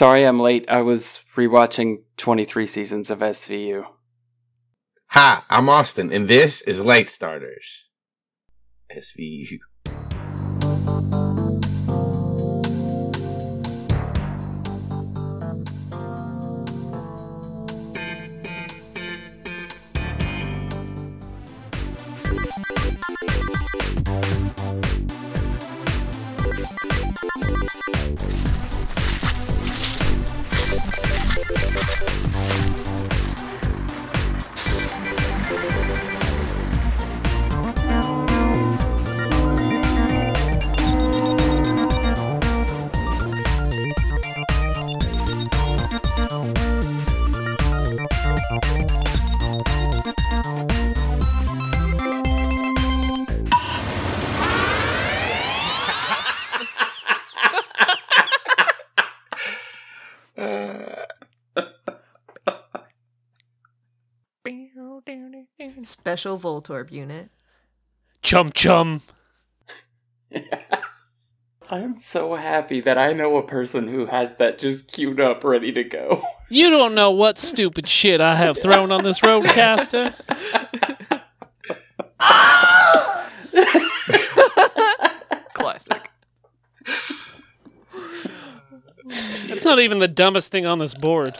Sorry I'm late. I was rewatching 23 seasons of SVU. Hi, I'm Austin, and this is Late Starters. SVU. Special Voltorb unit. Chum chum. I am so happy that I know a person who has that just queued up ready to go. You don't know what stupid shit I have thrown on this RODECaster. Classic. It's not even the dumbest thing on this board.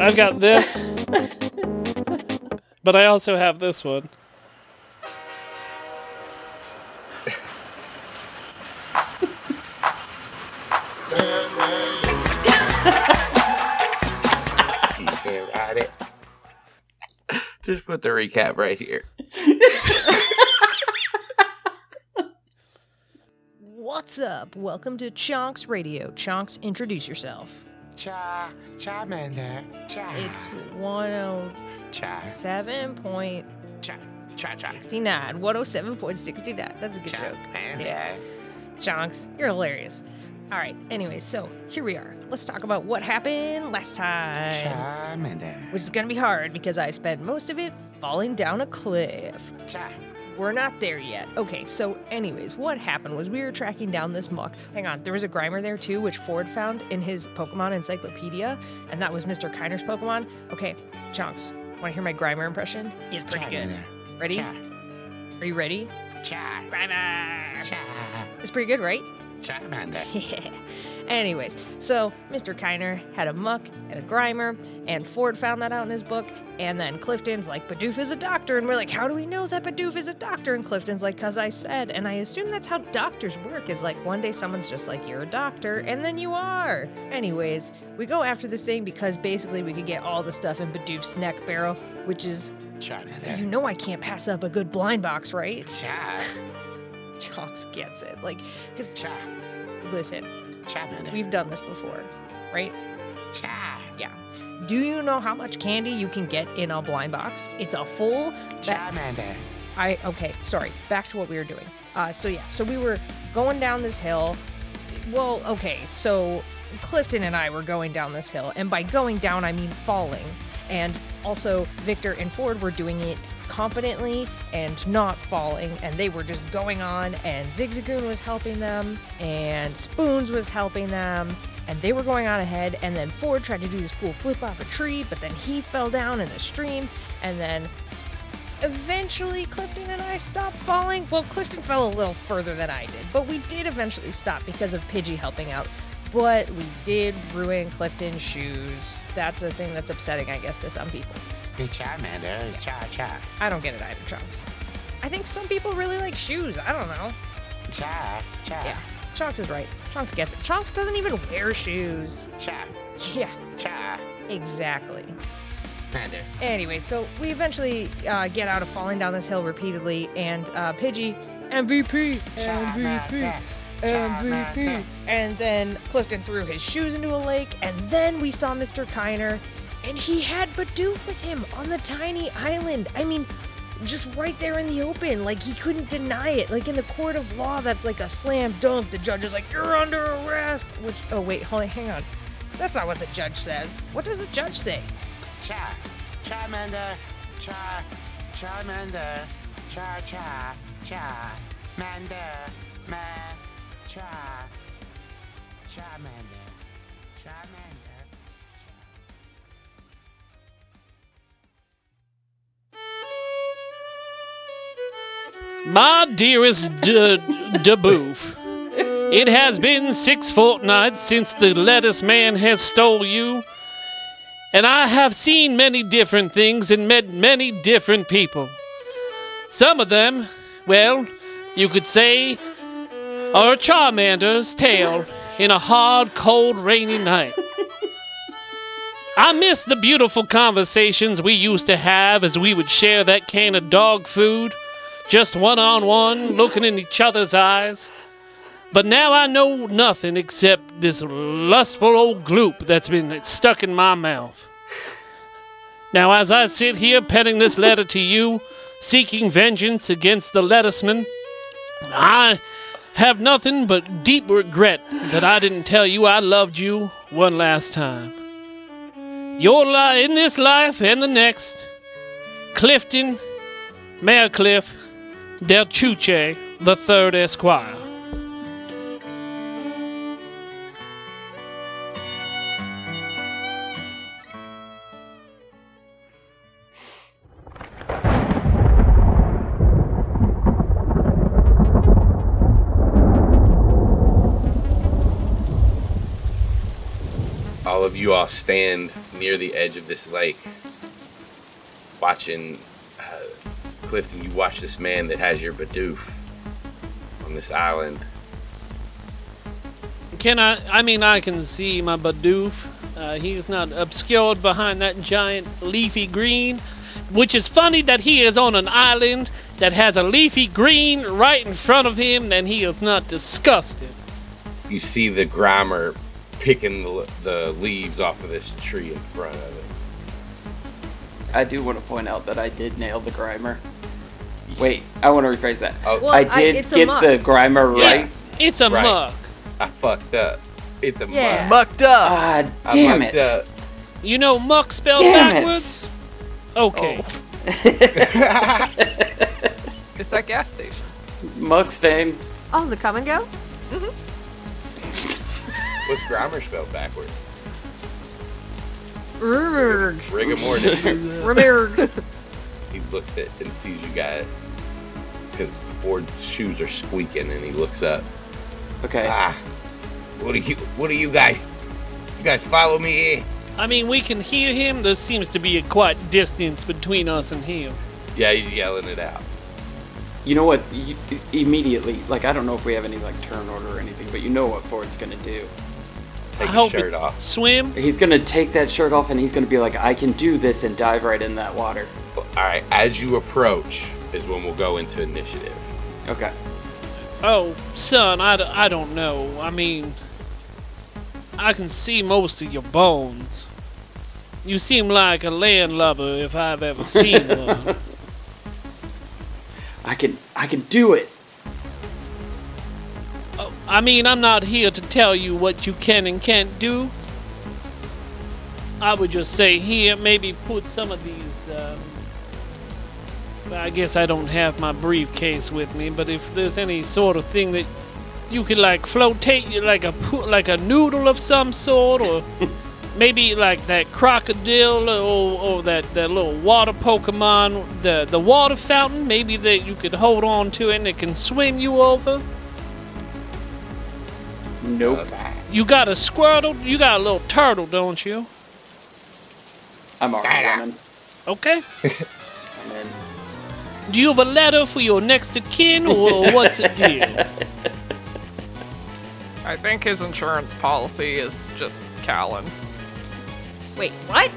I've got this, but I also have this one. Yeah, got it. Just put the recap right here. What's up? Welcome to Chonks Radio. Chonks, introduce yourself. Cha, Charmander, Cha, It's 107.69. Cha, Cha, Cha, 107.69. That's a good joke. Yeah. Chonks, you're hilarious. All right, Anyway, so here we are. Let's talk about what happened last time. Charmander, Which is gonna be hard because I spent most of it falling down a cliff. Cha. We're not there yet. Okay, so anyways, what happened was we were tracking down this Muk. Hang on, there was a Grimer there too, which Ford found in his Pokemon encyclopedia, and that was Mr. Kiner's Pokemon. Okay, Chonks, wanna hear my Grimer impression? He's pretty good. Ready? Cha, Are you ready? Cha, Grimer! Cha, It's pretty good, right? Charmander. Yeah. Anyways, so Mr. Kiner had a Muk and a grimer, and Ford found that out in his book. And then Clifton's like, Bidoof is a doctor. And we're like, how do we know that Bidoof is a doctor? And Clifton's like, because I said. And I assume that's how doctors work is like one day someone's just like, you're a doctor, and then you are. Anyways, we go after this thing because basically we could get all the stuff in Bidoof's neck barrel, which is, you know, I can't pass up a good blind box, right? Cha, Chonks gets it. Like, because, Cha, listen, Charmander. we've done this before, right? Cha, Yeah. Do you know how much candy you can get in a blind box? It's a full. Ba- Charmander. I okay. Sorry. Back to what we were doing. Uh, so yeah. So we were going down this hill. Well, okay. So Clifton and I were going down this hill, and by going down, I mean falling. And also, Victor and Ford were doing it confidently and not falling, and they were just going on. And Zigzagoon was helping them, and Spoons was helping them, and they were going on ahead. And then Ford tried to do this cool flip off a tree, but then he fell down in the stream, and then eventually Clifton and I stopped falling. Well, Clifton fell a little further than I did, but we did eventually stop because of Pidgey helping out. But we did ruin Clifton's shoes. That's a thing that's upsetting, I guess, to some people. Charmander. Cha, cha, I don't get it either, Chonks. I think some people really like shoes. I don't know. cha, cha, Yeah, Chonks is right. Chonks gets it. Chonks doesn't even wear shoes. cha, Yeah, cha, exactly. Mander. Anyway, so we eventually uh, get out of falling down this hill repeatedly, and uh, Pidgey, MVP, MVP, MVP. And then Clifton threw his shoes into a lake, and then we saw Mr. Kiner, and he had Bidoof with him on the tiny island. I mean, just right there in the open. Like, he couldn't deny it. Like, in the court of law, that's like a slam dunk. The judge is like, you're under arrest. Which, oh, wait, hold on, hang on. That's not what the judge says. What does the judge say? Cha, Charmander, cha, Charmander, cha, cha, cha, Mander, man, cha, Charmander. My dearest D- Daboof, it has been six fortnights since the lettuce man has stole you, and I have seen many different things and met many different people. Some of them, well, you could say, are a Charmander's tale in a hard, cold, rainy night. I miss the beautiful conversations we used to have as we would share that can of dog food just one on one, looking in each other's eyes. But now I know nothing except this lustful old gloop that's been stuck in my mouth. Now, as I sit here penning this letter to you, seeking vengeance against the lettuceman, I have nothing but deep regret that I didn't tell you I loved you one last time. Your li- in this life and the next, Clifton, Mayor Cliff, Del Tlacuache, the third Esquire. All of you all stand near the edge of this lake, watching uh, Clifton. You watch this man that has your Bidoof on this island. Can I? I mean, I can see my Bidoof. Uh, he's not obscured behind that giant leafy green, which is funny that he is on an island that has a leafy green right in front of him, and he is not disgusted. You see the Grimer picking the, the leaves off of this tree in front of it. I do want to point out that I did nail the Grimer. Wait, I want to rephrase that. Oh, Well, I I- did it's a get Muk. the Grimer Yeah. right. It's a Right. Muk. I fucked up. It's a Yeah. Muk. Mucked up. Ah, I damn mucked it. up. You know Muk spelled Damn it. backwards? Okay. It's that gas station. Mugstain. Oh, the come and go? What's Grimer spelled backwards? Rurg. Rigor mortis. Remerg. He looks at and sees you guys because Ford's shoes are squeaking, and he looks up. Okay. Ah, what are you? What are you guys? You guys follow me here? I mean, we can hear him. There seems to be a quite distance between us and him. Yeah, he's yelling it out. You know what? You, immediately, like I don't know if we have any like turn order or anything, but you know what Ford's gonna do. Take I his hope shirt off. swim. He's gonna take that shirt off and he's gonna be like, I can do this and dive right in that water. All right, as you approach is when we'll go into initiative. Okay. Oh, son, I, d- I don't know. I mean, I can see most of your bones. You seem like a landlubber if I've ever seen one. I can I can do it. Oh, I mean, I'm not here to tell you what you can and can't do. I would just say here, maybe put some of these. Um, I guess I don't have my briefcase with me, but if there's any sort of thing that you could like flotate, like a like a noodle of some sort, or maybe like that crocodile or, or that, that little water Pokemon, the the water fountain, maybe that you could hold on to and it can swim you over. Nope. You got a Squirtle? You got a little turtle, don't you? I'm already running. Okay. I'm in. Do you have a letter for your next of kin, or what's the deal? I think his insurance policy is just Calynn. Wait, what?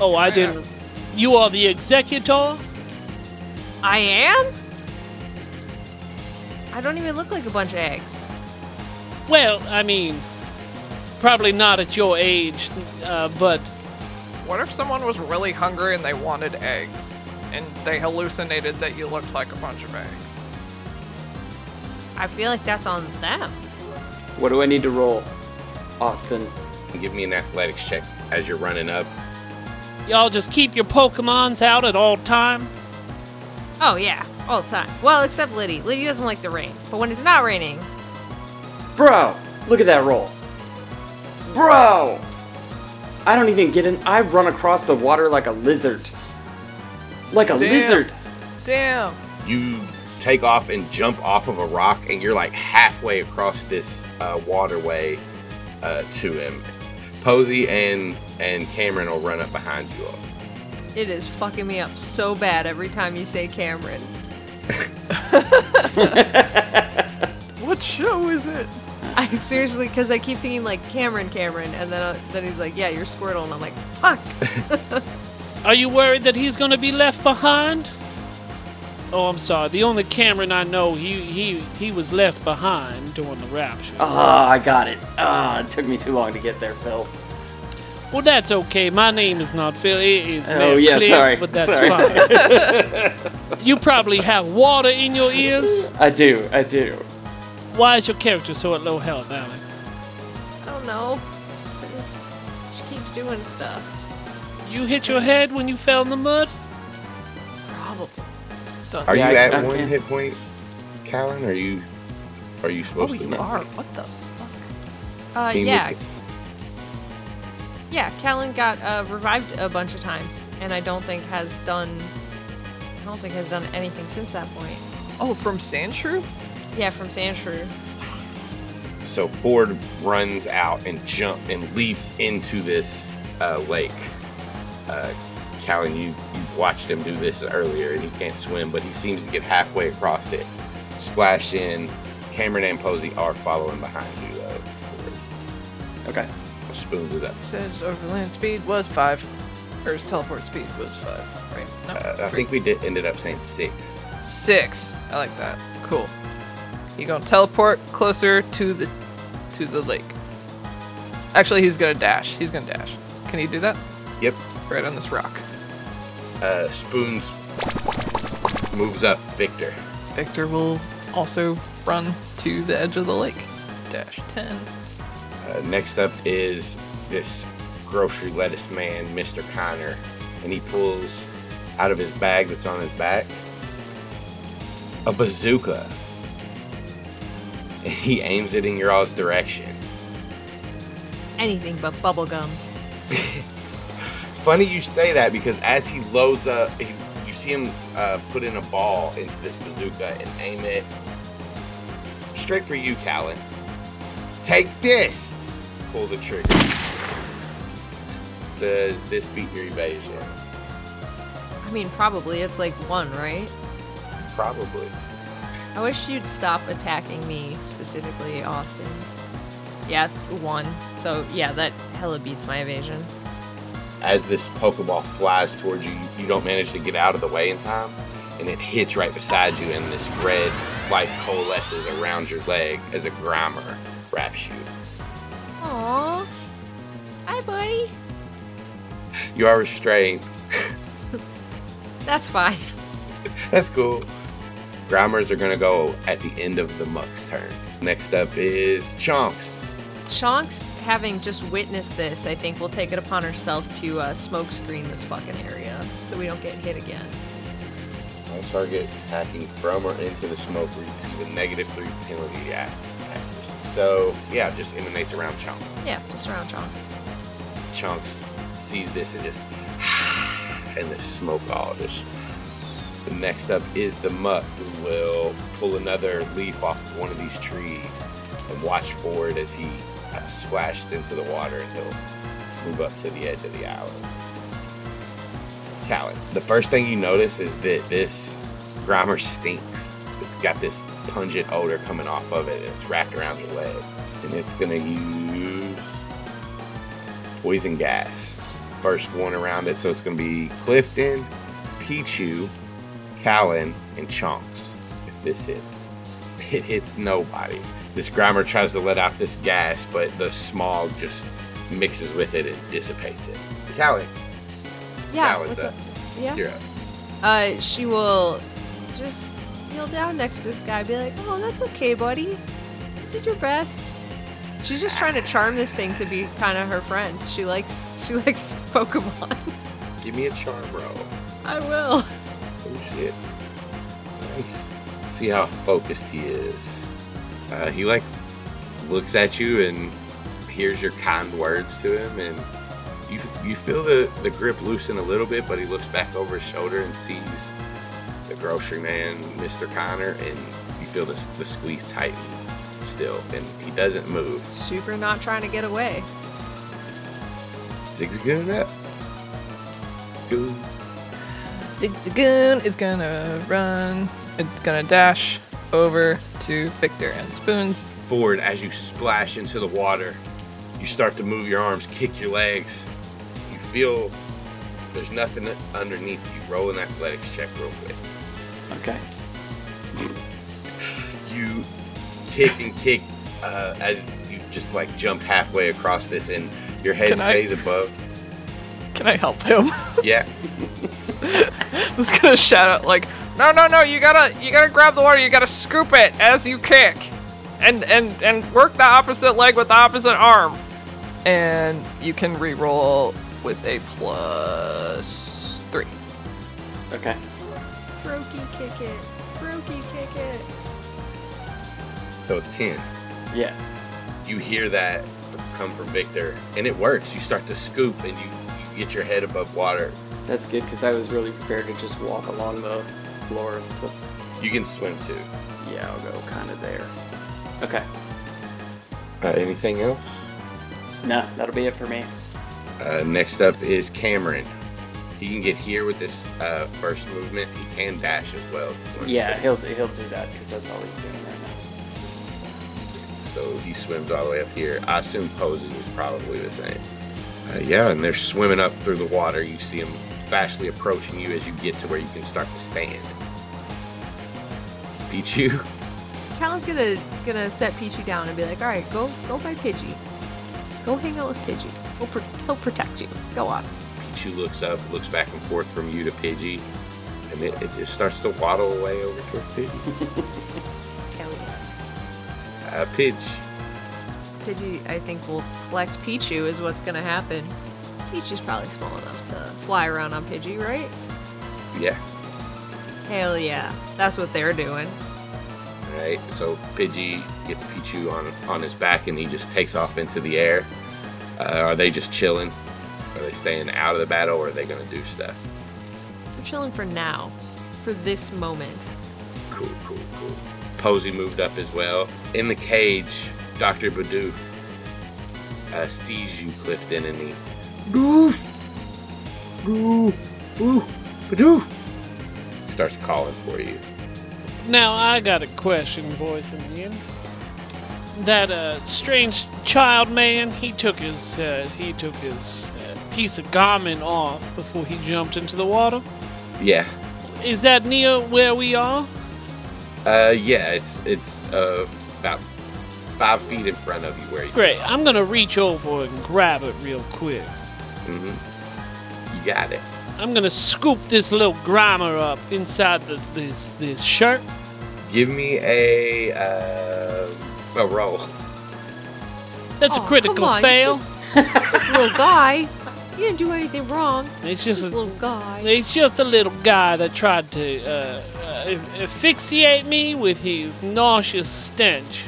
Oh, I didn't. You are the executor? I am? I don't even look like a bunch of eggs. Well, I mean, probably not at your age, uh, but What if someone was really hungry and they wanted eggs? And they hallucinated that you looked like a bunch of eggs? I feel like that's on them. What do I need to roll? Austin. Give me an athletics check as you're running up. y'all just keep your Pokemons out at all time. Oh, yeah, all the time. Well, except Liddy. Liddy doesn't like the rain. But when it's not raining, Bro, look at that roll. Bro! I don't even get in. I run across the water like a lizard. Like a Damn. lizard. Damn. You take off and jump off of a rock, and you're like halfway across this uh, waterway uh, to him. Posey and and Cameron will run up behind you all. It is fucking me up so bad every time you say Cameron. What show is it? I seriously, because I keep thinking like Cameron, Cameron, and then uh, then he's like, yeah, you're Squirtle, and I'm like, fuck. Are you worried that he's gonna be left behind? Oh, I'm sorry. The only Cameron I know, he he he was left behind during the rapture. Ah, I got it. Ah, it took me too long to get there, Phil. Well, that's okay. My name is not Phil. It is Oh, Mayor yeah, Cliff, sorry. but that's Sorry. fine. you probably have water in your ears. I do, I do. Why is your character so at low health, Alex? I don't know. I just, she keeps doing stuff. You hit your head when you fell in the mud? Probably. Stunt. Are Yeah, you I- at I one can't- hit point, Calynn? Are you are you Oh, supposed to? you be? are. What the fuck? Uh, Can yeah. look Yeah, Calynn got uh, revived a bunch of times, and I don't think has done. I don't think has done anything since that point. Oh, from Sandshrew? Yeah, from Sandshrew. So Ford runs out and jump and leaps into this uh, lake. Uh, Calynn, you, you watched him do this earlier, and he can't swim, but he seems to get halfway across it. Splash in. Cameron and Posey are following behind you. Though. Okay. Spoons is up. Said his overland speed was five. Or his teleport speed was five, right? No, Uh, I think we did ended up saying six. Six. I like that. Cool. You gonna teleport closer to the to the lake. Actually, he's gonna dash. He's gonna dash. Can he do that? Yep. Right on this rock. Uh, Spoons moves up Victor. Victor will also run to the edge of the lake. Dash 10. Uh, next up is this grocery lettuce man, Mr. Connor, and he pulls out of his bag that's on his back a bazooka. And he aims it in your all's direction. Anything but bubblegum. Funny you say that because as he loads up, he, you see him uh, put in a ball into this bazooka and aim it straight for you, Calynn. Take this! Pull the trigger. Does this beat your evasion? I mean, probably it's like one, right? Probably. I wish you'd stop attacking me specifically, Austin. Yes, one. So yeah, that hella beats my evasion. As this Pokeball flies towards you, you don't manage to get out of the way in time, and it hits right beside you, and this red light coalesces around your leg as a Grimer wraps you. Aww. Hi, buddy. You are restrained. That's fine. That's cool. Grimers are gonna go at the end of the Muk's turn. Next up is Chonks. Chonks, having just witnessed this, I think will take it upon herself to uh, smoke screen this fucking area so we don't get hit again. On target attacking from or into the smoke will receive a negative three penalty at accuracy. So yeah, just emanates around Chonks. Yeah, just around Chonks. Chunks sees this and just and the smoke all just. The next up is the Muk who will pull another leaf off of one of these trees and watch for it as he splashes into the water and he'll move up to the edge of the island. Calynn, the first thing you notice is that this Grimer stinks. It's got this pungent odor coming off of it and it's wrapped around your leg. And it's gonna use poison gas. First one around it, so it's going to be Clifton, Pichu, Calynn, and Chonks. If this hits, it hits nobody. This Grimer tries to let out this gas, but the smog just mixes with it and dissipates it. Calynn, Yeah, what's up? Yeah. you're up. Uh, she will just kneel down next to this guy, be like, "Oh, that's okay, buddy. You did your best." She's just trying to charm this thing to be kind of her friend. She likes she likes Pokemon. Give me a charm roll. I will. Shit. Nice. See how focused he is. Uh, he like looks at you and hears your kind words to him, and you you feel the the grip loosen a little bit, but he looks back over his shoulder and sees the grocery man, Mr. Connor, and you feel the the squeeze tighten still, and he doesn't move. Super not trying to get away. Zigzagoon up. Go. Zigzagoon is gonna run. It's gonna dash over to Victor and Spoons. forward as you splash into the water. You start to move your arms, kick your legs. You feel there's nothing underneath you. Roll an athletics check real quick. Okay. You kick and kick uh, as you just like jump halfway across this, and your head Can I- stays above. Can I help him? Yeah, I was gonna shout out like, no, no, no! You gotta, you gotta grab the water. You gotta scoop it as you kick, and and and work the opposite leg with the opposite arm, and you can re-roll with a plus three. Okay. Brokey kick it. Brokey kick it. so 10. Yeah. You hear that come from Victor, and it works. You start to scoop, and you, you get your head above water. That's good because I was really prepared to just walk along the floor of the. You can swim too. Yeah, I'll go kind of there. Okay. Uh, anything else? No, that'll be it for me. Uh, next up is Cameron. He can get here with this uh, first movement. He can dash as well. Yeah, he'll he'll do that because that's all he's doing right now. So he swims all the way up here. I assume Posey is probably the same. Uh, yeah, and they're swimming up through the water. You see them fastly approaching you as you get to where you can start to stand. Pichu, Calynn's gonna gonna set Pichu down and be like, all right, go go by Pidgey. Go hang out with Pidgey. He'll, pro- he'll protect you. Go on. Pichu looks up, looks back and forth from you to Pidgey, and it, it just starts to waddle away over towards Pidgey. Hell yeah. Uh, Pidge, Pidgey, I think, will collect Pichu, is what's gonna happen. Pichu's probably small enough to fly around on Pidgey, right? yeah, Hell yeah. That's what they're doing. Right, so Pidgey gets Pichu on on his back and he just takes off into the air. Uh, are they just chilling? Are they staying out of the battle or are they going to do stuff? They're chilling for now. For this moment. Cool, cool, cool. Posey moved up as well. In the cage, Dr. Bidoof uh, sees you, Clifton, and he. Goof! Goof! Ooh! Bidoof! Starts calling for you. Now I got a question, voice in the end. That uh, strange child man, he took his uh, he took his uh, piece of garment off before he jumped into the water. Yeah. Is that near where we are? Uh, yeah, it's it's uh about five feet in front of you where you. Great. I'm gonna reach over and grab it real quick. Hmm You got it. I'm gonna scoop this little grimer up inside the, this this shirt. Give me a uh, a roll. That's Aw, a come critical on, fail. It's just, it's just a little guy. You didn't do anything wrong. It's Just just a a, little guy. It's just a little guy that tried to uh, uh, asphyxiate me with his nauseous stench.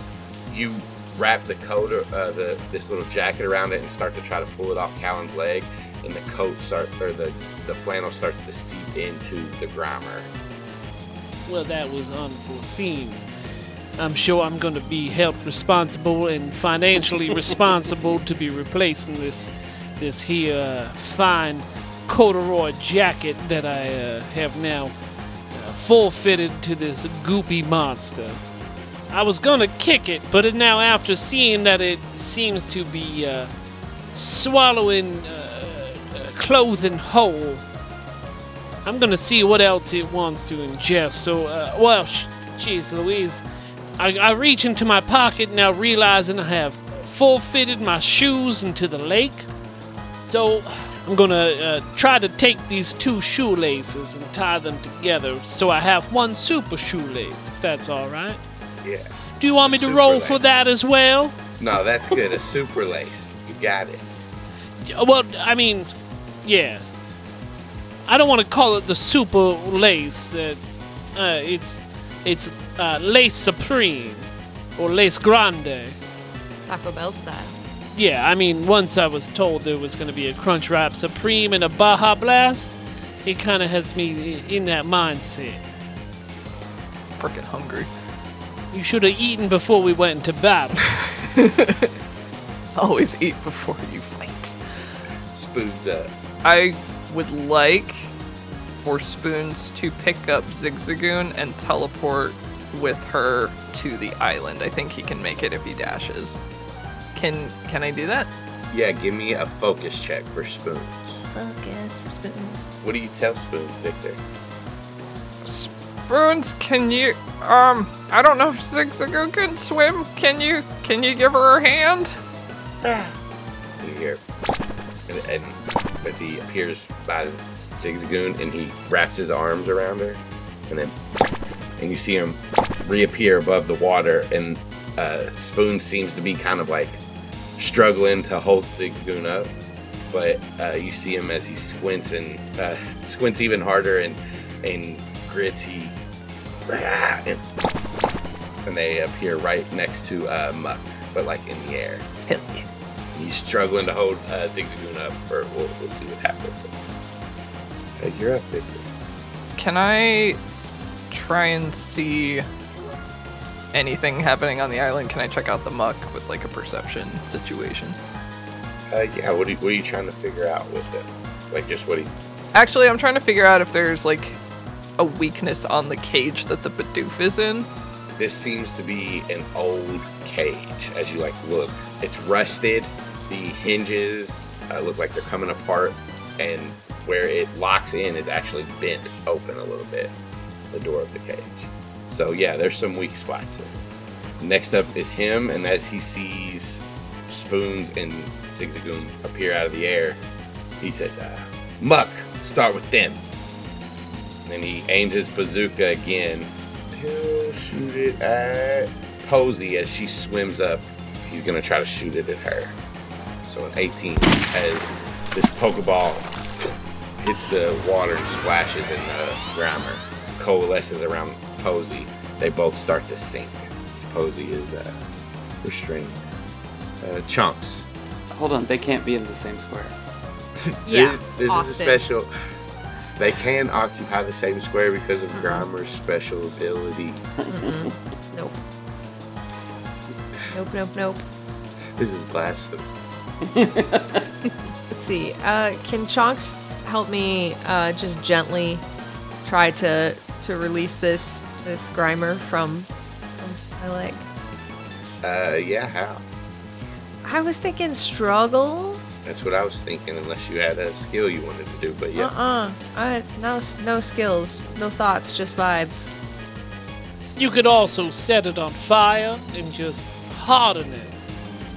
You wrap the coat or uh, the this little jacket around it and start to try to pull it off Calynn's leg, and the coat start or the the flannel starts to seep into the grimer. Well, that was unforeseen. I'm sure I'm going to be held responsible and financially responsible to be replacing this this here uh, fine corduroy jacket that I uh, have now uh, forfeited to this goopy monster. I was gonna kick it, but now after seeing that it seems to be uh, swallowing uh, clothing whole, I'm gonna see what else it wants to ingest. So, uh, well, jeez Louise, I, I reach into my pocket now, realizing I have forfeited my shoes into the lake. So, I'm gonna uh, try to take these two shoelaces and tie them together so I have one super shoelace, if that's all right. Yeah. Do you want me to roll lace. for that as well? No, that's good. a super lace. You got it. Yeah, Well, I mean, yeah. I don't want to call it the super lace. That uh, it's it's uh, lace supreme or lace grande. Taco Bell style. Yeah, I mean, once I was told there was going to be a Crunch Wrap Supreme and a Baja Blast, it kind of has me in that mindset. Freaking hungry. You should have eaten before we went into battle. Always eat before you fight. Spoons up. I would like for Spoons to pick up Zigzagoon and teleport with her to the island. I think he can make it if he dashes. Can can I do that? Yeah, give me a focus check for spoons. Focus for spoons. What do you tell spoons, Victor? Spoons, can you um I don't know if Zigzagoon can swim. Can you can you give her a hand? You hear, and, and as he appears by Zigzagoon, and he wraps his arms around her, and then, and you see him reappear above the water, and uh, Spoon seems to be kind of like struggling to hold Zigzagoon up, but uh, you see him as he squints and uh, squints even harder and and grits. He and, and they appear right next to uh, Muk, but like in the air. Hell yeah. He's struggling to hold uh, Zigzagoon up for. We'll, we'll see what happens. Uh, you're up, Victor. Can I try and see anything happening on the island? Can I check out the Muk with like a perception situation? Uh, yeah. What are, you, what are you trying to figure out with it? Like just what he. Actually, I'm trying to figure out if there's like a weakness on the cage that the Bidoof is in. This seems to be an old cage. As you like look, it's rusted. The hinges uh, look like they're coming apart, and where it locks in is actually bent open a little bit. The door of the cage. So yeah, there's some weak spots. Next up is him, and as he sees Spoons and Zigzagoon appear out of the air, he says, uh, "Muk, start with them." And he aims his bazooka again. He'll shoot it at Posey as she swims up. He's gonna try to shoot it at her. So an 18 as this Pokeball hits the water and splashes in the Grimer coalesces around Posey. They both start to sink. Posey is uh, restrained. Uh, Chonks. Hold on, they can't be in the same square. Yeah, this, this is a special. They can occupy the same square because of Grimer's special ability. Nope. Nope, nope, nope. This is blasphemy. Let's see. Uh, can Chonks help me uh, just gently try to to release this this Grimer from, from my leg? Uh, yeah, how? I was thinking struggle. That's what I was thinking, unless you had a skill you wanted to do. But yeah, Uh-uh. I no no skills, no thoughts, just vibes. You could also set it on fire and just harden it.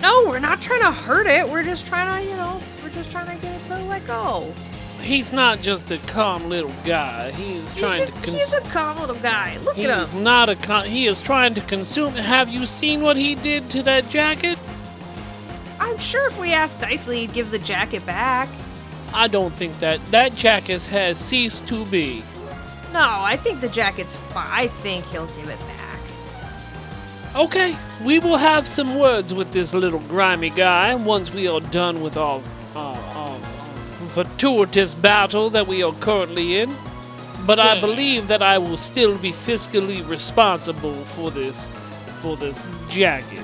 No, we're not trying to hurt it. We're just trying to, you know, we're just trying to get it to let go. He's not just a calm little guy. He is trying he's, to a, cons- he's a calm little guy. Look He at is him. not a con- he is trying to consume. Have you seen what he did to that jacket? I'm sure if we asked nicely, he'd give the jacket back. I don't think that that jacket has ceased to be. No, I think the jacket's fine. I think he'll give it back. Okay, we will have some words with this little grimy guy once we are done with our, our, our fortuitous battle that we are currently in. But I believe that I will still be fiscally responsible for this, for this jacket.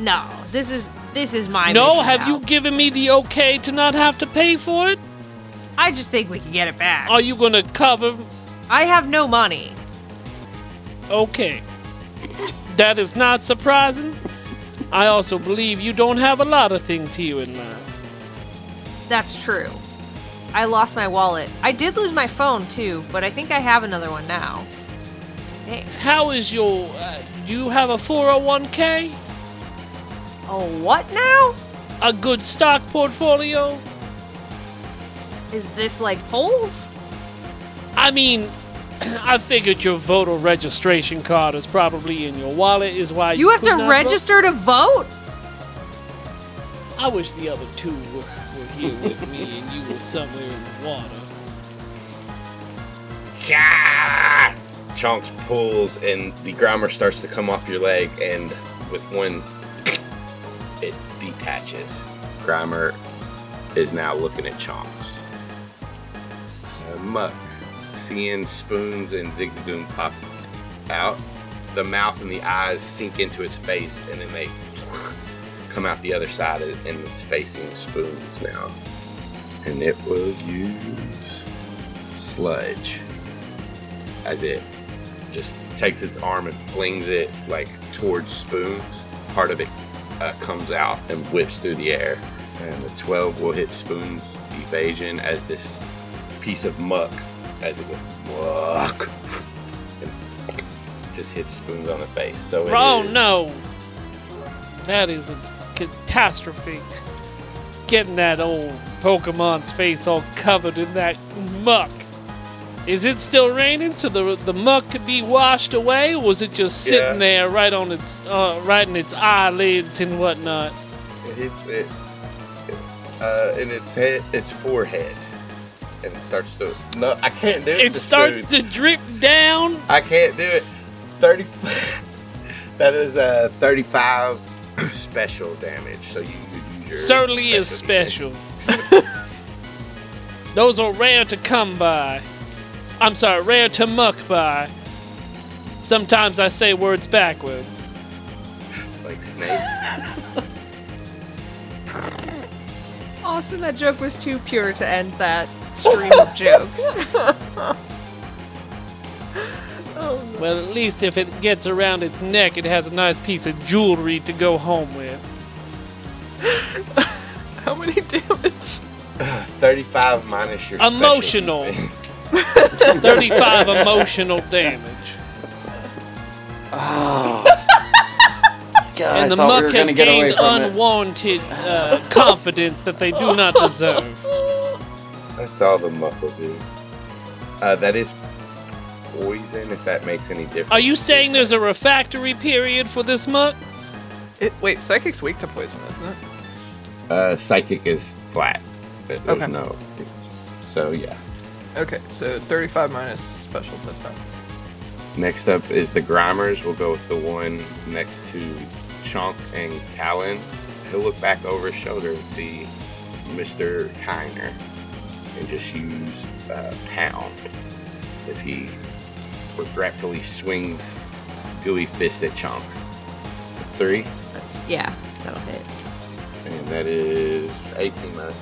No, this is this is my. no, have now. you given me the okay to not have to pay for it? I just think we can get it back. Are you gonna cover? I have no money. Okay, that is not surprising. I also believe you don't have a lot of things here in life. That's true. I lost my wallet. I did lose my phone too, but I think I have another one now. Hey, How is your? Uh, do you have a 401k? Oh, what now? A good stock portfolio? Is this like polls? I mean, I figured your voter registration card is probably in your wallet. Is why you, You have to not register to vote? vote. I wish the other two were, were here with me and you were somewhere in the water. Sha! Chonks pulls, and the Grimer starts to come off your leg, and with one it detaches. Grimer is now looking at Chonks. Uh, Muk, seeing spoons and Zigzagoon pop out, the mouth and the eyes sink into its face, and then they come out the other side, and it's facing spoons now. And it will use sludge as it just takes its arm and flings it like towards spoons. Part of it uh, comes out and whips through the air, and the 12 will hit spoons evasion as this piece of muck as it goes muck and just hits spoons on the face. So it Oh is- no! That is a catastrophe. Getting that old Pokemon's face all covered in that muck. Is it still raining so the the muck could be washed away, or was it just sitting Yeah. there right on its uh, right in its eyelids and whatnot? It it uh, in its head, its forehead, and it starts to. No, I can't do it. It starts to drip down. I can't do it. Thirty. that is a thirty-five special damage. So you use your. Certainly is special special. Those are rare to come by. I'm sorry, rare to muck by. Sometimes I say words backwards. like snake. Austin, that joke was too pure to end that stream of jokes. Oh, well, at least if it gets around its neck, it has a nice piece of jewelry to go home with. How many damage? Thirty-five minus your special Emotional. defense. 35 emotional damage. Oh. God, and the thought we muck has gonna get away gained from unwanted uh, confidence that they do not deserve. That's all the Muk will do. Uh, that is poison. If that makes any difference. Are you saying there's a refractory period for this Muk? It, wait, psychic's weak to poison, isn't it? Uh, psychic is flat. There- There's Okay. no. So yeah. Okay, so 35 minus special defense. Next up is the Grimers. We'll go with the one next to Chunk and Calynn. He'll look back over his shoulder and see Mr. Kiner and just use uh, Pound as he regretfully swings Gooey Fist at Chonks. Three, That's yeah, that'll hit. and that is 18 minus.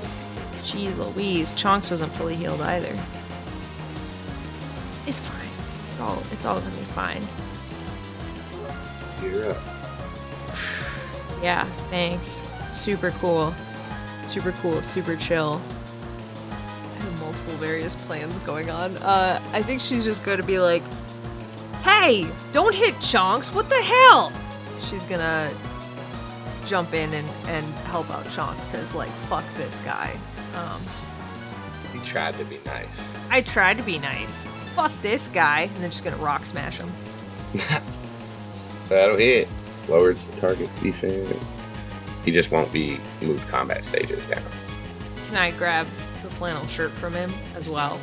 Jeez Louise, Chonks wasn't fully healed either. It's fine. It's all it's all gonna be fine. You're up. Yeah, thanks. Super cool. Super cool, super chill. I have multiple various plans going on. Uh, I think she's just gonna be like, Hey, don't hit Chonks, what the hell? She's gonna jump in and, and help out Chonks, cause like, fuck this guy. Um, He tried to be nice. I tried to be nice. Fuck this guy, and then just gonna rock smash him. That'll hit. Lowers the target's defense. He just won't be moved combat stages down. Can I grab the flannel shirt from him as well?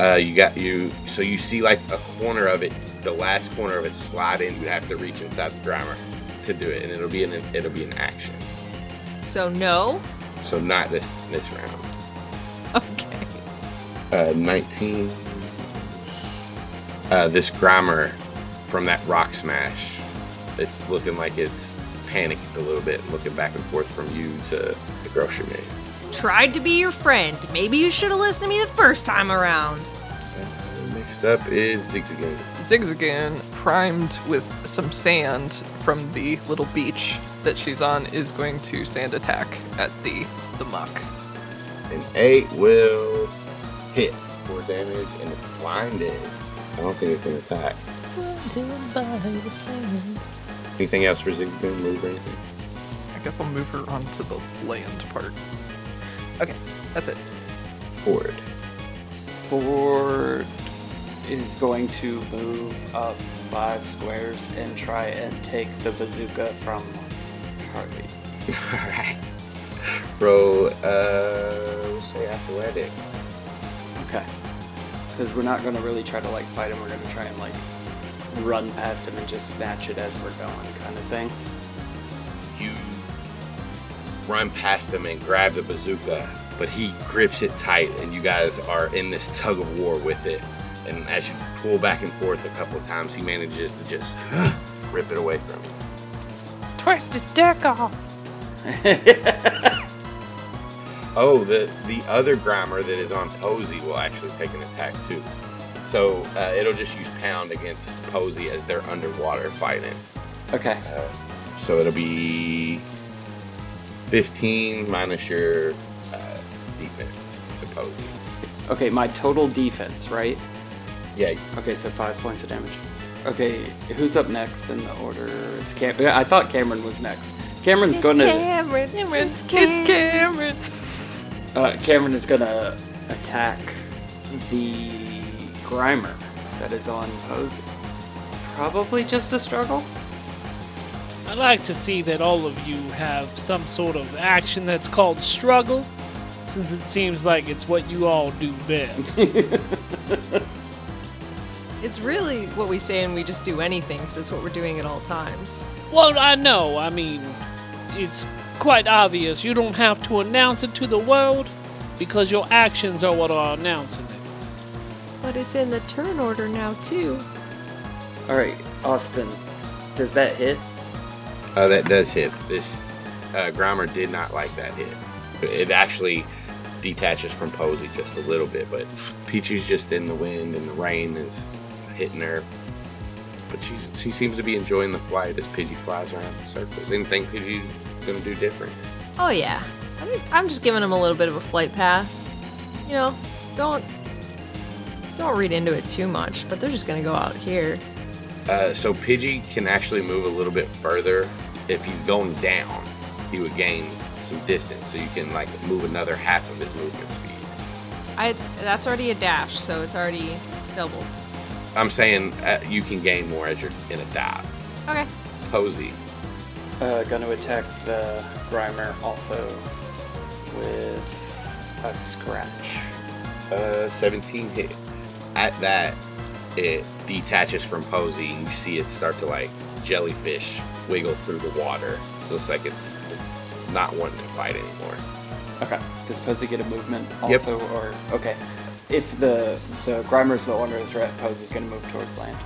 Uh, you got you. So you see like a corner of it, the last corner of it slide in. You have to reach inside the driver to do it, and it'll be an it'll be an action. So no. So not this this round. Okay. Uh, 19. Uh, this Grimer from that rock smash. It's looking like it's panicked a little bit, looking back and forth from you to the grocery man. Tried to be your friend. Maybe you should have listened to me the first time around. Uh, next up is Zigzagoon. Zigzagoon, primed with some sand from the little beach that she's on, is going to sand attack at the the Muk. An 8 will hit for damage, and it's blinded. I don't think it can attack. Anything else for Zigzagoon? Move or anything? I guess I'll move her onto the land part. Okay, that's it. Ford. Ford is going to move up five squares and try and take the bazooka from Harvey. Alright. Roll, uh, let's say athletics. Okay. Because we're not going to really try to like fight him. We're going to try and like run past him and just snatch it as we're going, kind of thing. You run past him and grab the bazooka, but he grips it tight, and you guys are in this tug of war with it. And as you pull back and forth a couple of times, he manages to just rip it away from you. Twist his dick off. Oh, the the other Grimer that is on Posey will actually take an attack too. So uh, it'll just use Pound against Posey as they're underwater fighting. Okay. Uh, so it'll be 15 minus your uh, defense to Posey. Okay, my total defense, right? Yeah, Okay, so five points of damage. Okay, who's up next in the order? It's Cam. I thought Cameron was next. Cameron's going to. Cameron. It's It's Cameron. Uh, Cameron is going to attack the Grimer that is on Posey. Probably just a struggle. I'd like to see that all of you have some sort of action that's called struggle, since it seems like it's what you all do best. It's really what we say and we just do anything because it's what we're doing at all times. well, I know, I mean, it's quite obvious. You don't have to announce it to the world, because your actions are what are announcing it. But it's in the turn order now, too. All right, Austin, does that hit? Oh, that does hit. This uh, Grimer did not like that hit. It actually detaches from Posey just a little bit, but Pidgey's just in the wind and the rain is hitting her. But she's, she seems to be enjoying the flight as Pidgey flies around in circles. Anything Pidgey's gonna do different? Oh, yeah. I think I'm just giving him a little bit of a flight path. You know, don't. Don't read into it too much, but they're just gonna go out here. Uh, so Pidgey can actually move a little bit further. If he's going down, he would gain some distance, so you can like move another half of his movement speed. I, it's, that's already a dash, so it's already doubled. I'm saying uh, you can gain more as you're in a dive. Okay. Posey, Uh, going to attack the Grimer also with a scratch. uh, 17 hits. At that, it detaches from Posey, and you see it start to like jellyfish wiggle through the water. Looks like it's it's not wanting to fight anymore. Okay. Does Posey get a movement Yep. also, or okay? If the the Grimer's no longer a threat, Posey's going to move towards land.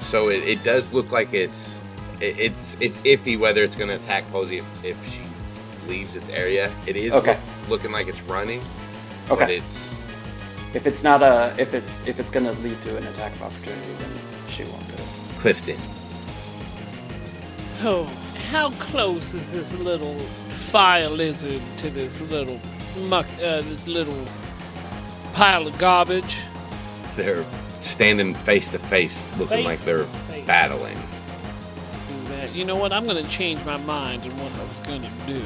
So it, it does look like it's it, it's it's iffy whether it's going to attack Posey if, if she leaves its area. It is Okay. look- looking like it's running, but it's If it's not a, if it's if it's going to lead to an attack of opportunity, then she won't do it. Clifton. Oh, how close is this little fire lizard to this little muck, uh, this little pile of garbage? They're standing face to face, looking Face like they're face. battling. You know what? I'm gonna change my mind on what I was gonna do.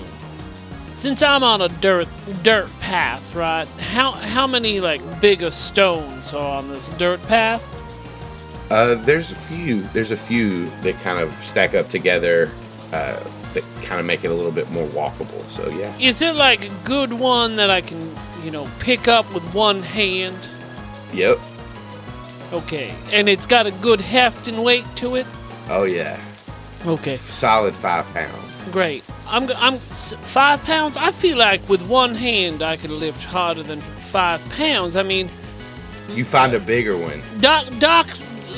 Since I'm on a dirt dirt path, right? How how many like bigger stones are on this dirt path? Uh, there's a few. There's a few that kind of stack up together. Uh, that kind of make it a little bit more walkable. So yeah. Is it like a good one that I can, you know, pick up with one hand? Yep. Okay, and it's got a good heft and weight to it. Oh yeah. Okay, Solid five pounds. great. I'm I'm five pounds. I feel like with one hand I could lift harder than five pounds. I mean, You find a bigger one. Doc, Doc,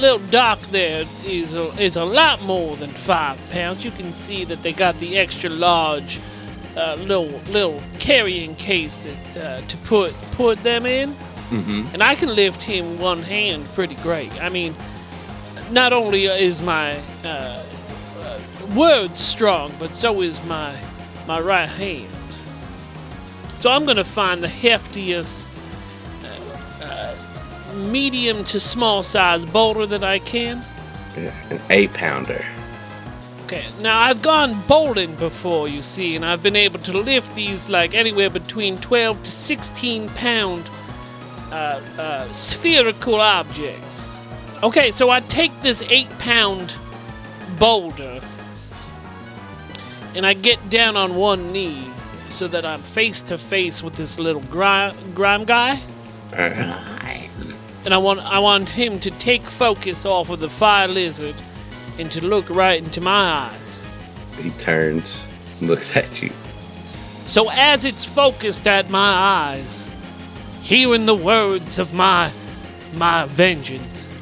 little Doc there is a, is a lot more than five pounds. You can see that they got the extra large uh, little little carrying case that uh, to put put them in, Mm-hmm. and I can lift him one hand pretty great. I mean, not only is my uh, uh, word strong, but so is my my right hand. So I'm gonna find the heftiest medium to small size boulder that I can. An eight pounder. Okay, now I've gone bowling before, you see, and I've been able to lift these like anywhere between 12 to 16 pound uh, uh, spherical objects. Okay, so I take this 8 pound boulder and I get down on one knee so that I'm face to face with this little grime, grime guy. Uh-huh. and I want I want him to take focus off of the fire lizard and to look right into my eyes. He turns, and looks at you. So as it's focused at my eyes, hearing the words of my my vengeance,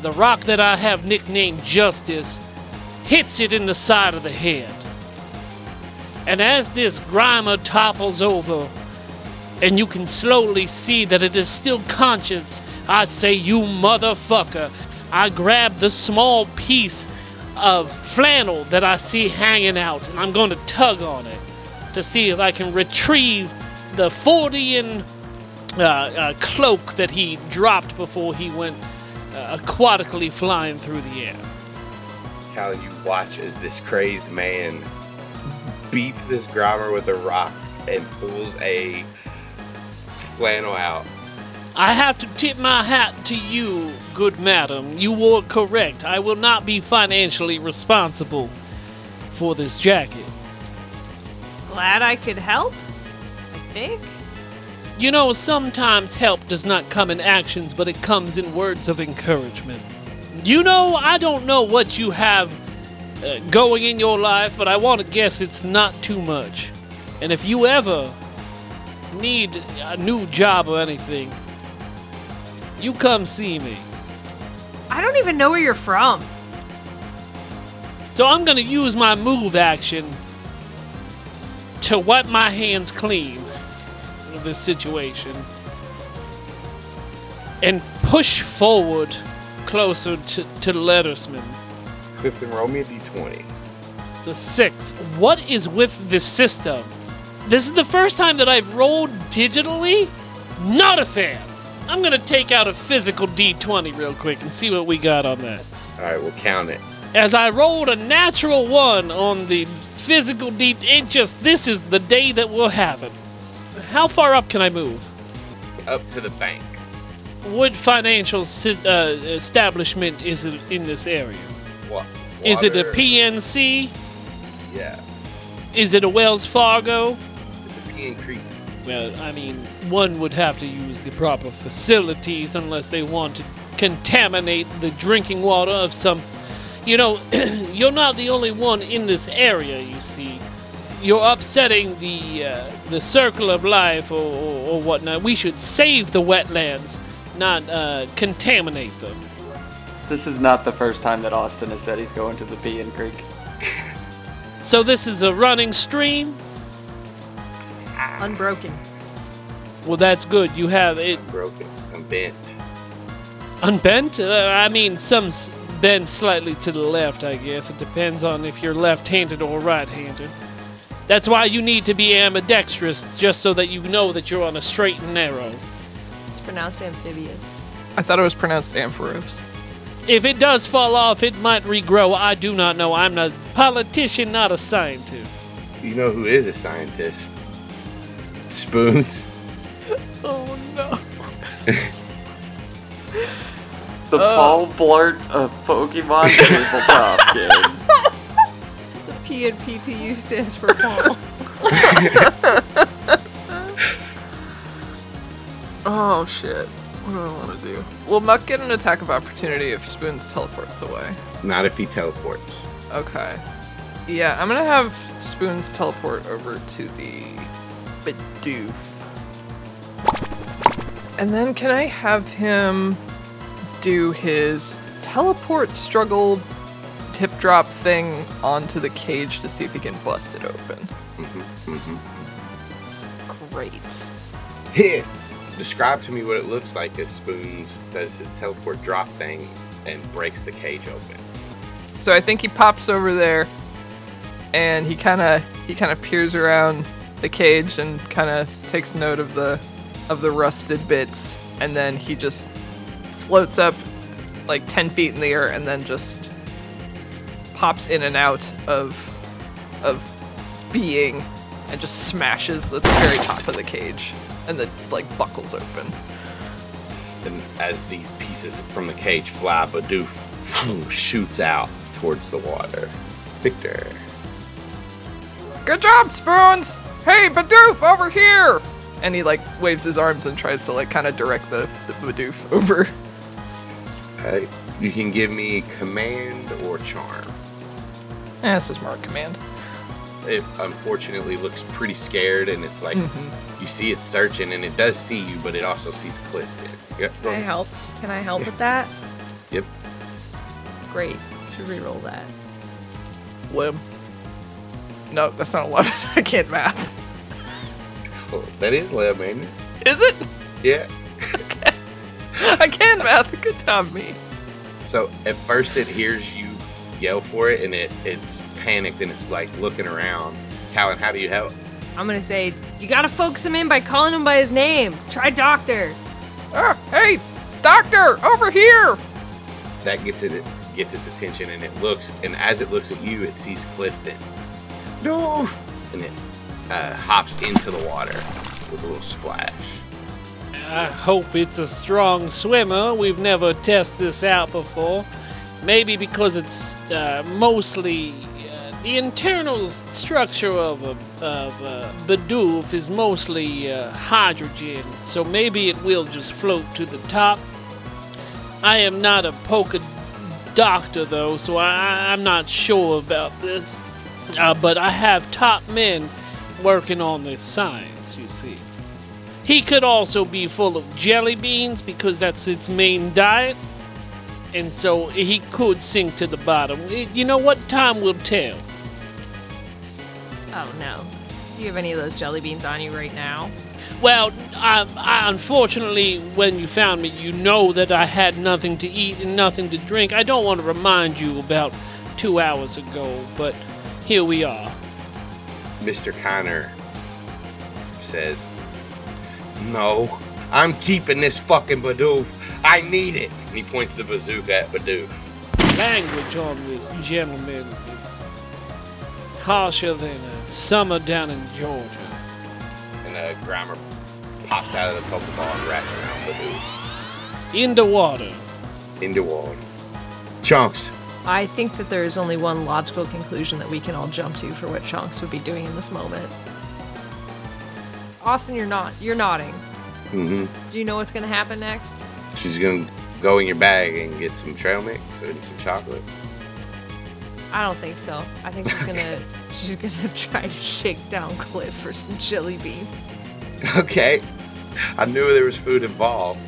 the rock that I have nicknamed Justice hits it in the side of the head. And as this Grimer topples over, and you can slowly see that it is still conscious, I say, You motherfucker. I grab the small piece of flannel that I see hanging out, and I'm going to tug on it to see if I can retrieve the Fordian uh, uh, cloak that he dropped before he went uh, aquatically flying through the air. Calynn, you watch as this crazed man beats this Grimer with a rock and pulls a flannel out. I have to tip my hat to you, good madam. You were correct. I will not be financially responsible for this jacket. Glad I could help. I think. You know, sometimes help does not come in actions, but it comes in words of encouragement. You know, I don't know what you have uh, going in your life, but I want to guess it's not too much. And if you ever need a new job or anything, you come see me. I don't even know where you're from. So I'm gonna use my move action to wipe my hands clean of this situation and push forward closer to, to Lettersman. Clifton, roll me a d20. It's a six. What is with this system? This is the first time that I've rolled digitally. Not a fan. I'm gonna take out a physical d20 real quick and see what we got on that. All right, we'll count it. as I rolled a natural one on the physical deep. It just this is the day that we'll have it. How far up can I move? Up to the bank. What financial si- uh, establishment is in this area? What? Is it a? PNC? Yeah, Is it a Wells Fargo? it's a peeing creek. Well, I mean, one would have to use the proper facilities unless they want to contaminate the drinking water of some. You know, you're not the only one in this area. You see, you're upsetting the uh, the circle of life or, or, or whatnot. We should save the wetlands, not uh, contaminate them. This is not the first time that Austin has said he's going to the Peeing Creek. So this is a running stream. Unbroken. Well, that's good. You have it Broken. I'm bent. Unbent? Uh, I mean, some s- bend slightly to the left, I guess. It depends on if you're left handed or right handed. That's why you need to be ambidextrous, just so that you know that you're on a straight and narrow. It's pronounced amphibious. I thought it was pronounced Ampharos. If it does fall off, it might regrow. I do not know. I'm a politician, not a scientist. You know who is a scientist? Spoons. Oh no. The uh. Paul Blart of Pokemon tabletop games. The P and PTU stands for Paul. Oh shit. What do I want to do? Will Muk get an attack of opportunity if Spoons teleports away? Not if he teleports. Okay. Yeah, I'm gonna have Spoons teleport over to the Bidoof. And then can I have him do his teleport struggle tip drop thing onto the cage to see if he can bust it open? Mm-hmm, mm-hmm. Great. Here, describe to me what it looks like as Spoons does his teleport drop thing and breaks the cage open. So I think he pops over there and he kind of he kind of peers around the cage and kind of takes note of the of the rusted bits and then he just floats up like 10 feet in the air and then just pops in and out of of being and just smashes the very top of the cage and the like buckles open. And as these pieces from the cage fly, Bidoof shoots out towards the water. Victor. Good job, Spoons! Hey, Bidoof, over here! And he like waves his arms and tries to like kind of direct the, the Bidoof over. Uh, you can give me command or charm. Eh, it's a smart command. It unfortunately looks pretty scared, and it's like mm-hmm. you see it searching, and it does see you, but it also sees Clifton. Yep. Can I help? Can I help with that? Yep. Great. Should re-roll that. Lib. No, that's not 11. I can't math. Oh, that is lab, ain't it? Is it? Yeah. I can math. Good job, me. So at first it hears you yell for it, and it it's panicked and it's like looking around. Calynn, how do you help? I'm gonna say you gotta focus him in by calling him by his name. Try doctor. Ah, hey, doctor, over here. That gets it gets its attention, and it looks, and as it looks at you, it sees Clifton. No! And it uh, hops into the water with a little splash. I hope it's a strong swimmer. We've never tested this out before. Maybe because it's uh, mostly uh, the internal structure of a, of a Bidoof is mostly uh, hydrogen, so maybe it will just float to the top. I am not a polka doctor though, so I, I'm not sure about this. Uh, but I have top men working on this science, you see. He could also be full of jelly beans because that's its main diet. And so he could sink to the bottom. You know what? Time will tell. Oh no. Do you have any of those jelly beans on you right now? Well, I, I, unfortunately, when you found me, you know that I had nothing to eat and nothing to drink. I don't want to remind you about two hours ago, but here we are. Mr. Connor says, No, I'm keeping this fucking Bidoof. I need it. And he points the bazooka at Bidoof. Language on this gentleman is harsher than a summer down in Georgia. And a Grimer pops out of the Pokeball and wraps around Bidoof. In the water. Into water. Chonks, I think that there is only one logical conclusion that we can all jump to for what Chonks would be doing in this moment. Austin, you're not. You're nodding. Mm-hmm. Do you know what's gonna happen next? she's gonna go in your bag and get some trail mix and some chocolate. I don't think so. I think she's gonna she's gonna try to shake down Cliff for some chili beans. Okay. I knew there was food involved.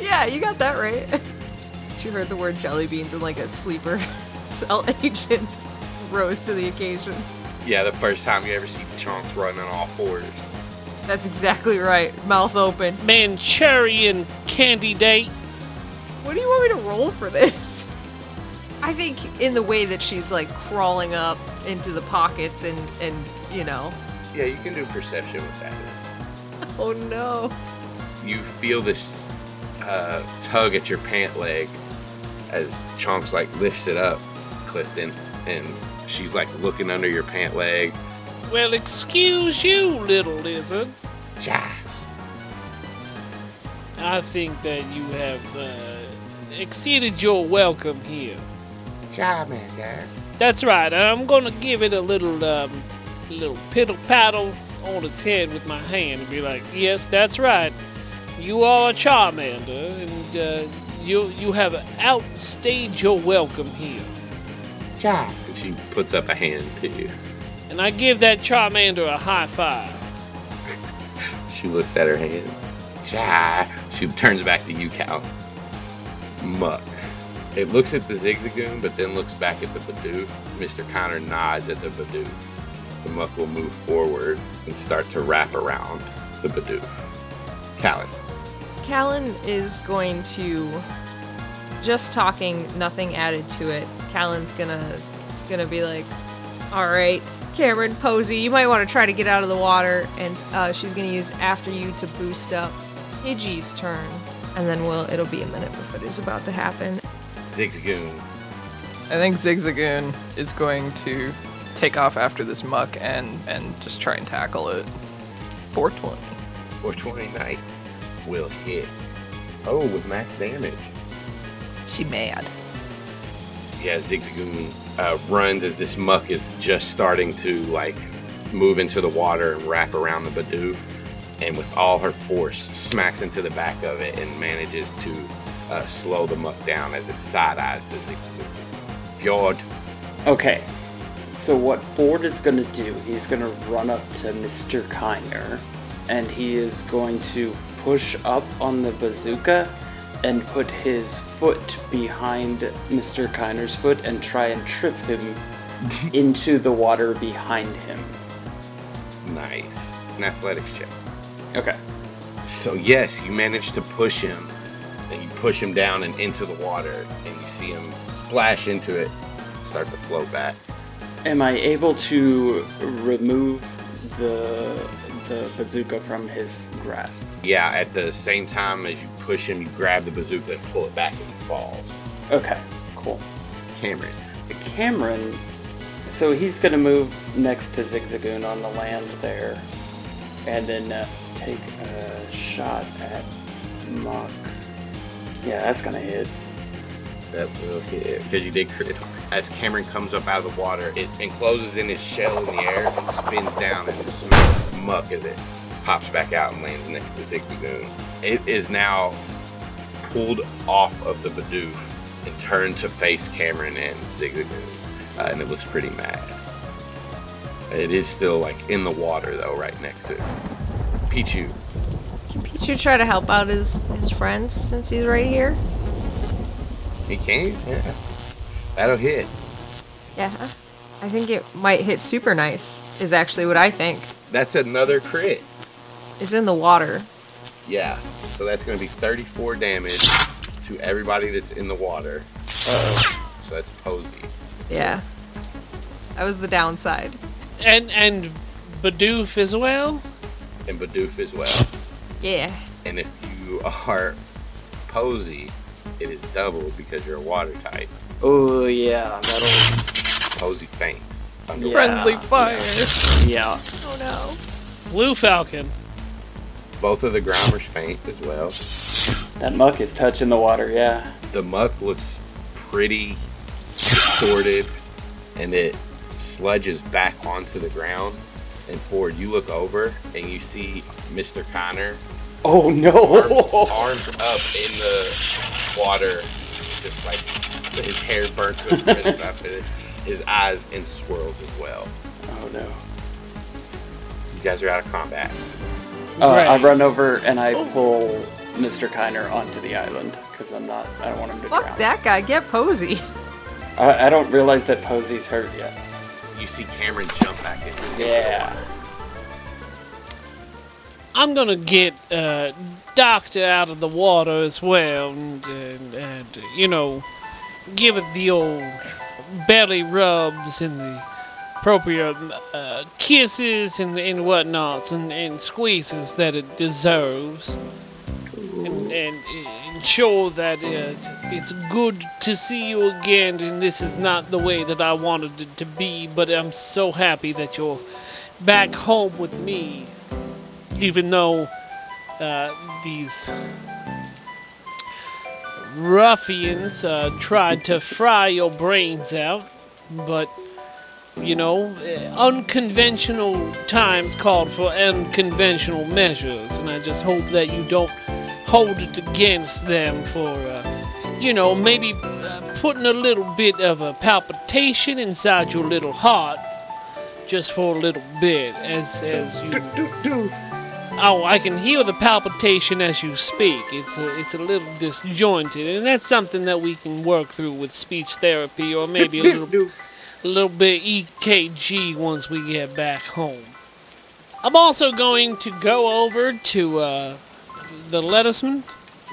Yeah, you got that right. she heard the word jelly beans and like a sleeper cell agent rose to the occasion. Yeah, the first time you ever see Chonks running on all fours. That's exactly right. Mouth open. Manchurian candidate. What do you want me to roll for this? I think in the way that she's like crawling up into the pockets and and you know. Yeah, you can do perception with that. Oh no. You feel this uh, tug at your pant leg as Chonks like lifts it up, Clifton, and she's like looking under your pant leg. Well, excuse you, little lizard. Cha. I think that you have uh, exceeded your welcome here. Charmander. That's right. and I'm gonna give it a little, um, little piddle paddle on its head with my hand and be like, "Yes, that's right. You are a Charmander, and uh, you you have outstayed your welcome here." Cha. And she puts up a hand to you. And I give that Charmander a high five. She looks at her hand. Cha. She turns back to you, Cal. Muk. It looks at the Zigzagoon, but then looks back at the Bidoof. Mr. Connor nods at the Bidoof. The Muk will move forward and start to wrap around the Bidoof. Calynn. Calynn is going to just talking, nothing added to it. Calynn's gonna gonna be like, "All right, Cameron Posey, you might want to try to get out of the water." And uh, she's gonna use after you to boost up Pidgey's turn, and then we'll it'll be a minute before it is about to happen. Zigzagoon. I think Zigzagoon is going to take off after this muck and and just try and tackle it. 420. 420 Knight will hit. Oh, with max damage. She mad. Yeah, Zigzagoon uh, runs as this muck is just starting to like move into the water and wrap around the Bidoof, and with all her force, smacks into the back of it and manages to uh, slow the muck down as it side eyes the. Ford, Okay. So what Ford is going to do, he's going to run up to Mr. Kiner and he is going to push up on the bazooka and put his foot behind Mr. Kiner's foot and try and trip him into the water behind him. Nice. An athletics check. Okay. So yes, you manage to push him, and you push him down and into the water, and you see him splash into it, start to float back. Am I able to remove the the bazooka from his grasp? Yeah, at the same time as you push him, you grab the bazooka and pull it back as it falls. Okay, cool. Cameron. Cameron, so he's gonna move next to Zigzagoon on the land there, and then uh, take a shot at Muk. Yeah, that's gonna hit. That will hit because you did crit. As Cameron comes up out of the water, it encloses in his shell in the air and spins down and smells muck as it pops back out and lands next to Zigzagoon. It is now pulled off of the Bidoof and turned to face Cameron and Zigzagoon, uh, and it looks pretty mad. It is still like in the water though, right next to it. Pichu, Can Pichu try to help out his, his friends since he's right here? he can, yeah, that'll hit. Yeah. I think it might hit super nice, is actually what I think. That's another crit. It's in the water. Yeah, so that's going to be 34 damage to everybody that's in the water. Uh-oh. So that's Posey. Yeah. That was the downside. And and Bidoof as well. And Bidoof as well. Yeah. And if you are Posey, it is double because you're a water type. Oh yeah, that'll. Posey faints. Under Yeah. Friendly fire. Yeah. Oh no. Blue Falcon. Both of the Grimers faint as well. That muck is touching the water. Yeah. The muck looks pretty distorted and it sludges back onto the ground. And Ford, you look over and you see Mr. Connor Oh arms, no. arms up in the water, just like his hair burnt to a crisp up, and his eyes in swirls as well. Oh no. You guys are out of combat. Uh, I Right. run over and I pull Mr. Kiner onto the island because I'm not. I don't want him to Fuck drown. that guy. Get Posey. I, I don't realize that Posey's hurt yet. You see Cameron jump back the Yeah. I'm gonna get uh, Doctor out of the water as well, and, and, and you know, give it the old belly rubs and the appropriate uh, kisses and, and whatnots and, and squeezes that it deserves, and, and ensure that it, it's good to see you again. And this is not the way that I wanted it to be, but I'm so happy that you're back home with me even though uh, these ruffians uh, tried to fry your brains out, but you know, uh, unconventional times called for unconventional measures, and I just hope that you don't hold it against them for, uh, you know, maybe uh, putting a little bit of a palpitation inside your little heart, just for a little bit, as as you. Oh, I can hear the palpitation as you speak. It's a, it's a little disjointed, and that's something that we can work through with speech therapy, or maybe a little, a little bit EKG once we get back home. I'm also going to go over to uh, the lettuceman,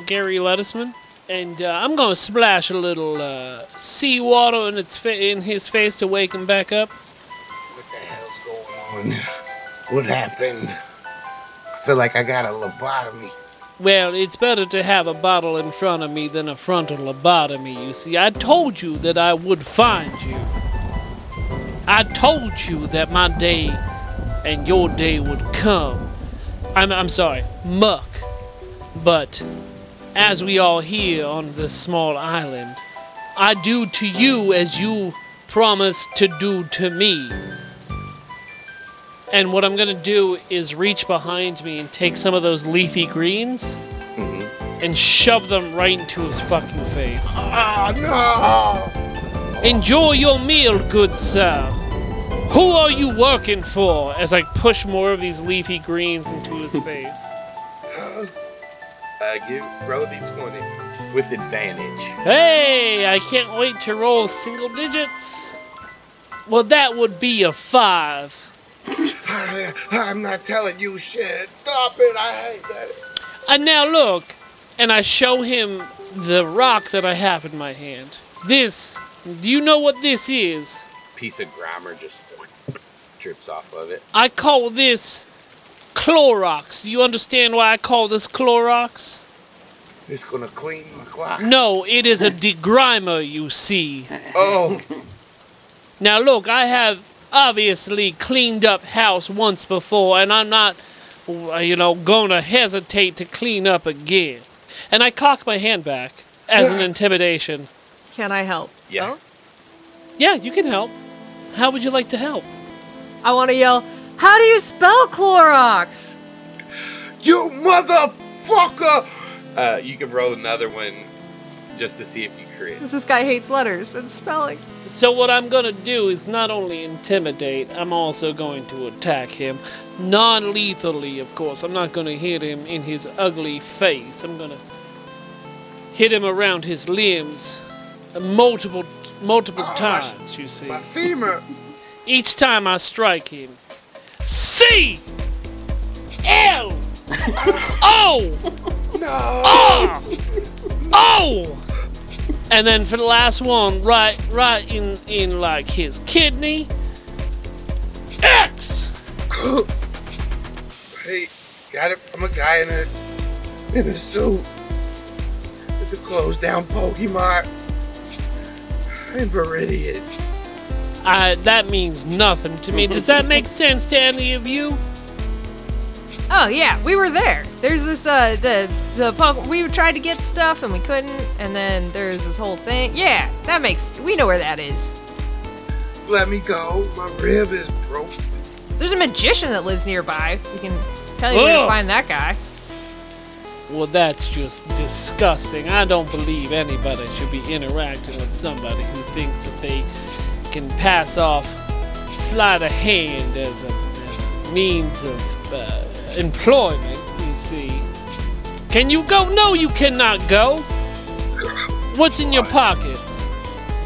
Gary Lettuceman, and uh, I'm going to splash a little uh, seawater in its fa- in his face to wake him back up. What the hell's going on? What happened? I feel like I got a lobotomy. Well, it's better to have a bottle in front of me than a frontal lobotomy, you see. I told you that I would find you. I told you that my day and your day would come. I'm, I'm sorry, muck. But as we all here on this small island, I do to you as you promised to do to me. And what I'm gonna do is reach behind me and take some of those leafy greens hmm and shove them right into his fucking face. Oh no! Enjoy your meal, good sir. Who are you working for? As I push more of these leafy greens into his face. Uh, give roll a d20 with advantage. Hey, I can't wait to roll single digits. Well, that would be a five. I'm not telling you shit. Stop it. I hate that. And now look, and I show him the rock that I have in my hand. This, do you know what this is? Piece of Grimer just drips off of it. I call this Clorox. Do you understand why I call this Clorox? It's gonna clean my clock. No, it is a degrimer, you see. Oh, Now look, I have obviously cleaned up house once before, and I'm not, you know, gonna hesitate to clean up again. And I cock my hand back as an intimidation. Can I help? Yeah. Oh? Yeah, you can help. How would you like to help? I want to yell, How do you spell Clorox? you motherfucker! Uh, you can roll another one just to see if you crit. Because this guy hates letters and spelling. So what I'm gonna do is not only intimidate, I'm also going to attack him. Non-lethally, of course. I'm not gonna hit him in his ugly face. I'm gonna hit him around his limbs uh, multiple multiple Oh, my- times, you see. My femur. Each time I strike him. C L O No. R O and then for the last one, right right in in like his kidney. X Hey, got it from a guy in a in a suit with the closed down Pokemon in Viridian. I, that means nothing to me. Does that make sense to any of you? Oh yeah, we were there. There's this uh the the punk we tried to get stuff and we couldn't, and then there's this whole thing. Yeah, that makes we know where that is. Let me go. My rib is broken. There's a magician that lives nearby. We can tell you where to find that guy. Well, that's just disgusting. I don't believe anybody should be interacting with somebody who thinks that they can pass off sleight of hand as a, as a means of uh, employment, you see. Can you go? No, you cannot go. What's in your pockets?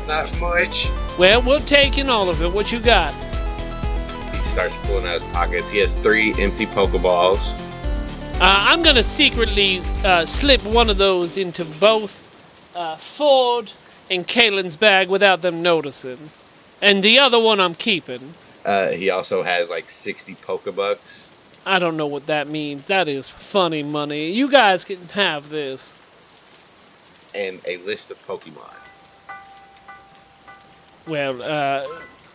Not much. Well, we're taking all of it. What you got? He starts pulling out his pockets. He has three empty Pokeballs. Uh, I'm gonna secretly uh, slip one of those into both uh, Ford and Calynn's bag without them noticing, and the other one I'm keeping. Uh, he also has like 60 Pokebucks. I don't know what that means. That is funny money. You guys can have this. and a list of Pokemon. Well, uh,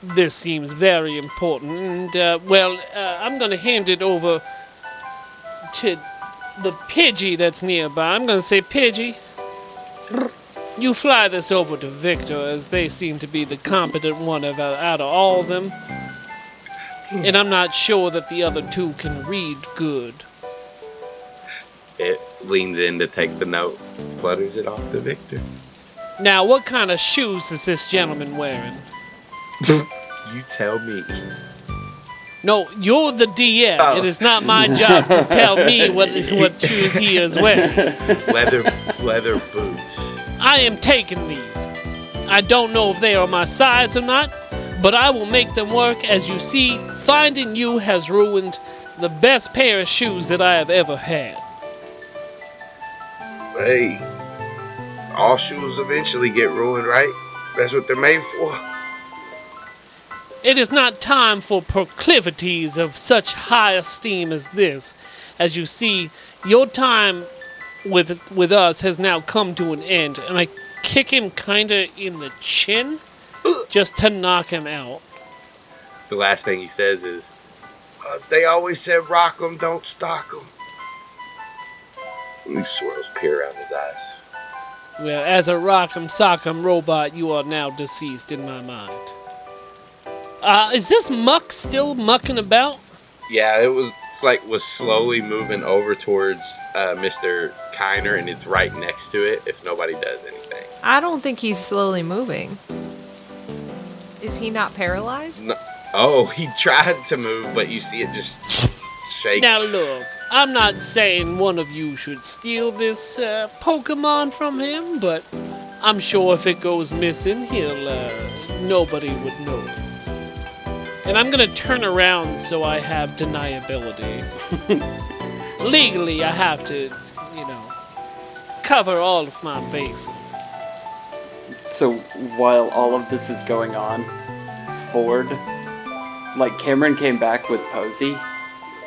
this seems very important, and uh, well, uh, I'm gonna hand it over to the Pidgey that's nearby. I'm gonna say, Pidgey, you fly this over to Victor, as they seem to be the competent one of, out of all of them. And I'm not sure that the other two can read good. It leans in to take the note, flutters it off to Victor. Now, what kind of shoes is this gentleman wearing? You tell me. No, you're the DM. Oh. It is not my oh. job to tell me what what shoes he is wearing. Leather, leather boots. I am taking these. I don't know if they are my size or not, but I will make them work. As you see, finding you has ruined the best pair of shoes that I have ever had. Hey, all shoes eventually get ruined, right? That's what they're made for. It is not time for proclivities of such high esteem as this. As you see, your time with with us has now come to an end, and I kick him kinda in the chin just to knock him out. The last thing he says is, uh, "They always said rock 'em, don't stock 'em." He swirls peer around his eyes. Well, as a rock'em sock'em robot, you are now deceased in my mind. Uh, is this muck still mucking about? Yeah, it was. It's like was slowly moving over towards uh, Mr. Kiner, and it's right next to it. If nobody does anything, I don't think he's slowly moving. Is he not paralyzed? no, Oh, he tried to move, but you see it just shake. Now look, I'm not saying one of you should steal this uh, Pokemon from him, but I'm sure if it goes missing, he'll uh, nobody would notice. And I'm gonna turn around so I have deniability. Legally, I have to, you know, cover all of my bases. So while all of this is going on, Ford, like Cameron came back with Posey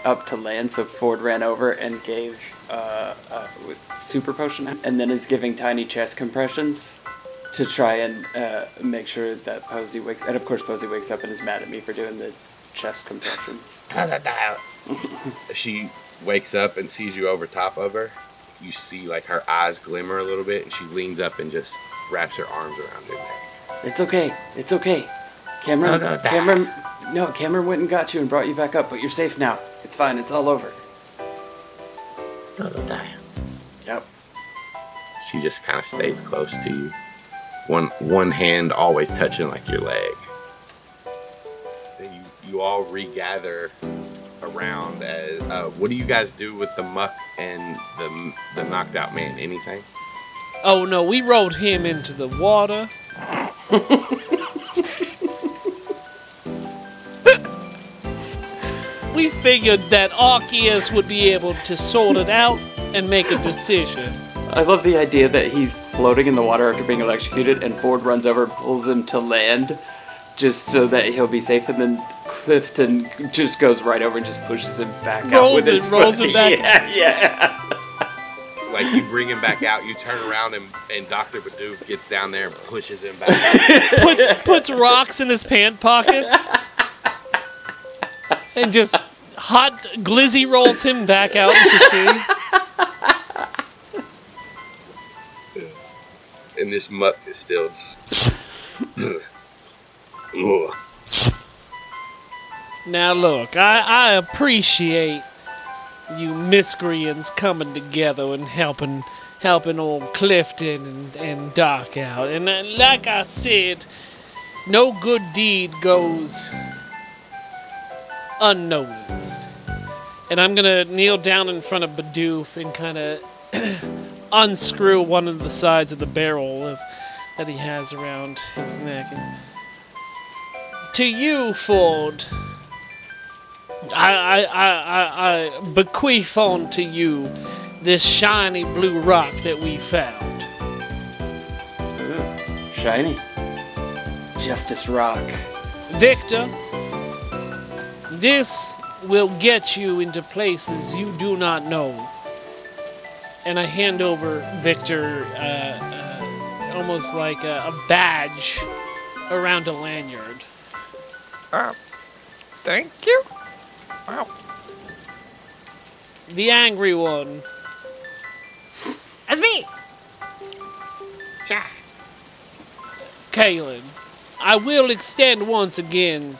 up to land, so Ford ran over and gave uh, uh, with super potion, and then is giving tiny chest compressions to try and uh, make sure that Posey wakes. And of course, Posey wakes up and is mad at me for doing the chest compressions. she wakes up and sees you over top of her. You see like her eyes glimmer a little bit, and she leans up and just wraps her arms around your neck. It's okay. It's okay. Cameron. Cameron, no, Cameron went and got you and brought you back up, but you're safe now. It's fine. It's all over. Yep. She just kind of stays close to you. One one hand always touching like your leg. Then you you all regather around. As, uh, what do you guys do with the muck and the the knocked out man? Anything? Oh no, we rolled him into the water. we figured that Arceus would be able to sort it out and make a decision. I love the idea that he's floating in the water after being electrocuted, and Ford runs over, and pulls him to land, just so that he'll be safe, and then Clifton just goes right over and just pushes him back out Rolls with his it, rolls foot. it back. Yeah, yeah. Like you bring him back out, you turn around and, and Doctor Badoof gets down there and pushes him back. Puts puts rocks in his pant pockets. And just hot glizzy rolls him back out into sea. This muck is still. Now look, I, I appreciate you miscreants coming together and helping helping old Clifton and, and Doc out. And uh, like I said, no good deed goes unnoticed. And I'm gonna kneel down in front of Bidoof and kind of unscrew one of the sides of the barrel of, that he has around his neck. And to you, Ford, I, I, I, I, I bequeath on to you this shiny blue rock that we found. Ooh, shiny. Justice Rock. Victor, this will get you into places you do not know. And I hand over Victor uh, uh, almost like a, a badge around a lanyard. Uh, thank you. Wow. The angry one. That's me. Calynn, I will extend once again.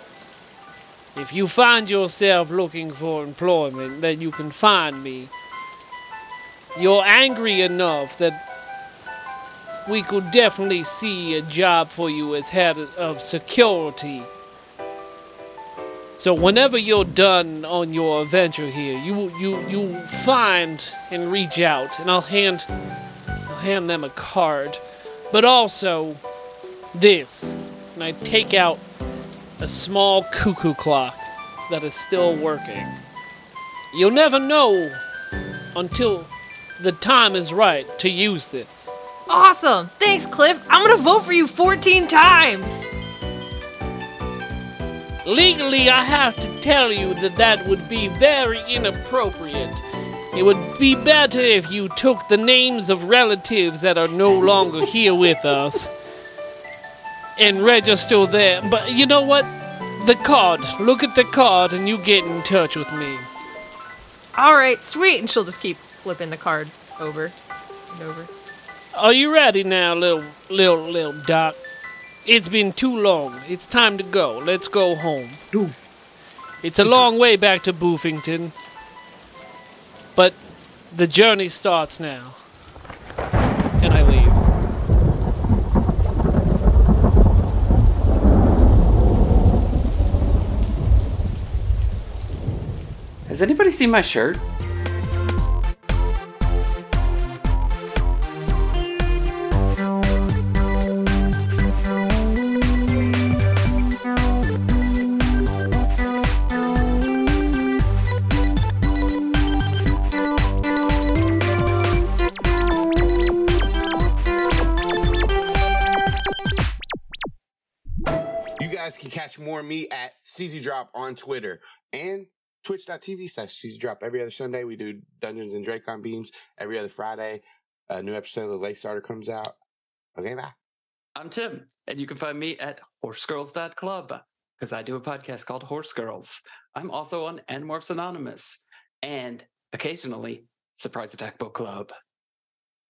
If you find yourself looking for employment, then you can find me. You're angry enough that we could definitely see a job for you as head of security. So whenever you're done on your adventure here, you you you find and reach out, and I'll hand I'll hand them a card, but also this, and I take out a small cuckoo clock that is still working. You'll never know until the time is right to use this. Awesome. Thanks, Cliff. I'm gonna vote for you 14 times. Legally, I have to tell you that that would be very inappropriate. It would be better if you took the names of relatives that are no longer here with us and register them. But you know what? The card. Look at the card and you get in touch with me. All right, sweet. And she'll just keep flipping the card over and over. Are you ready now, little little little doc? It's been too long. It's time to go. Let's go home. It's a long way back to Boofington. But the journey starts now. And I leave. Has anybody seen my shirt? More me at SeezyDrop on Twitter and twitch.tv slash SeezyDrop. Every other Sunday, we do Dungeons and Dracon Beams. Every other Friday, a new episode of the Late Starter comes out. Okay, bye. I'm Tim, and you can find me at horsegirls.club because I do a podcast called Horse Girls. I'm also on Animorphs Anonymous and occasionally Surprise Attack Book Club.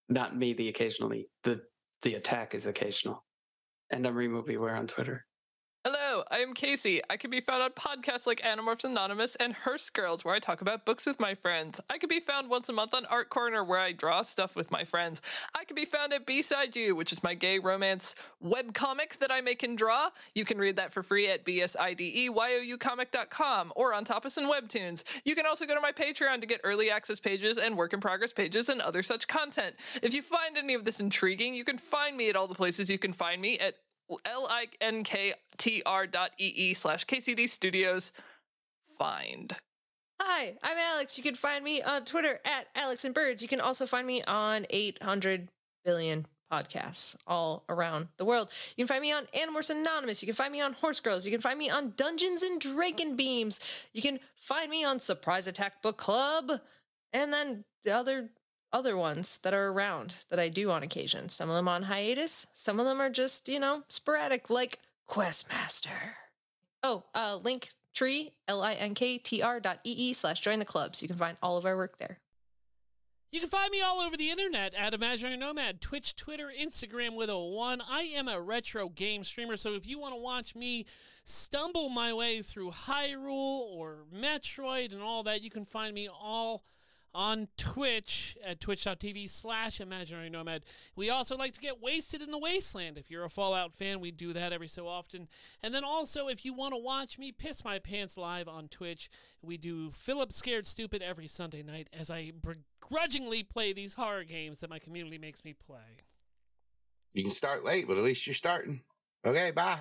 Not me, the occasionally. The the attack is occasional. And I'm Remobware on Twitter. I am Kaycie. I can be found on podcasts like Animorphs Anonymous and Horse Girls, where I talk about books with my friends. I can be found once a month on Art Corner, where I draw stuff with my friends. I can be found at B-Side You, which is my gay romance webcomic that I make and draw. You can read that for free at bsideyoucomic.com or on Tapas and Webtoons. You can also go to my Patreon to get early access pages and work in progress pages and other such content. If you find any of this intriguing, you can find me at all the places you can find me at L-I-N-K-T-R dot E-E slash KCD Studios. Find. Hi, I'm Alex. You can find me on Twitter at Alexandbirds. You can also find me on 800 billion podcasts all around the world. You can find me on Animorphs Anonymous. You can find me on Horse Girls. You can find me on Dungeons and Dragon Beams. You can find me on Surprise Attack Book Club, and then the other other ones that are around that I do on occasion. Some of them on hiatus. Some of them are just you know sporadic, like Questmaster. Oh, uh, link tree l i n k t r dot e e slash join the clubs. You can find all of our work there. You can find me all over the internet at Imaginary Nomad, Twitch, Twitter, Instagram with a one. I am a retro game streamer, so if you want to watch me stumble my way through Hyrule or Metroid and all that, you can find me all on Twitch at twitch.tv slash imaginary nomad. We also like to get wasted in the wasteland. If you're a Fallout fan, we do that every so often. And then also, if you want to watch me piss my pants live on Twitch, we do Philip Scared Stupid every Sunday night as I begrudgingly play these horror games that my community makes me play. You can start late, but at least you're starting. Okay, bye.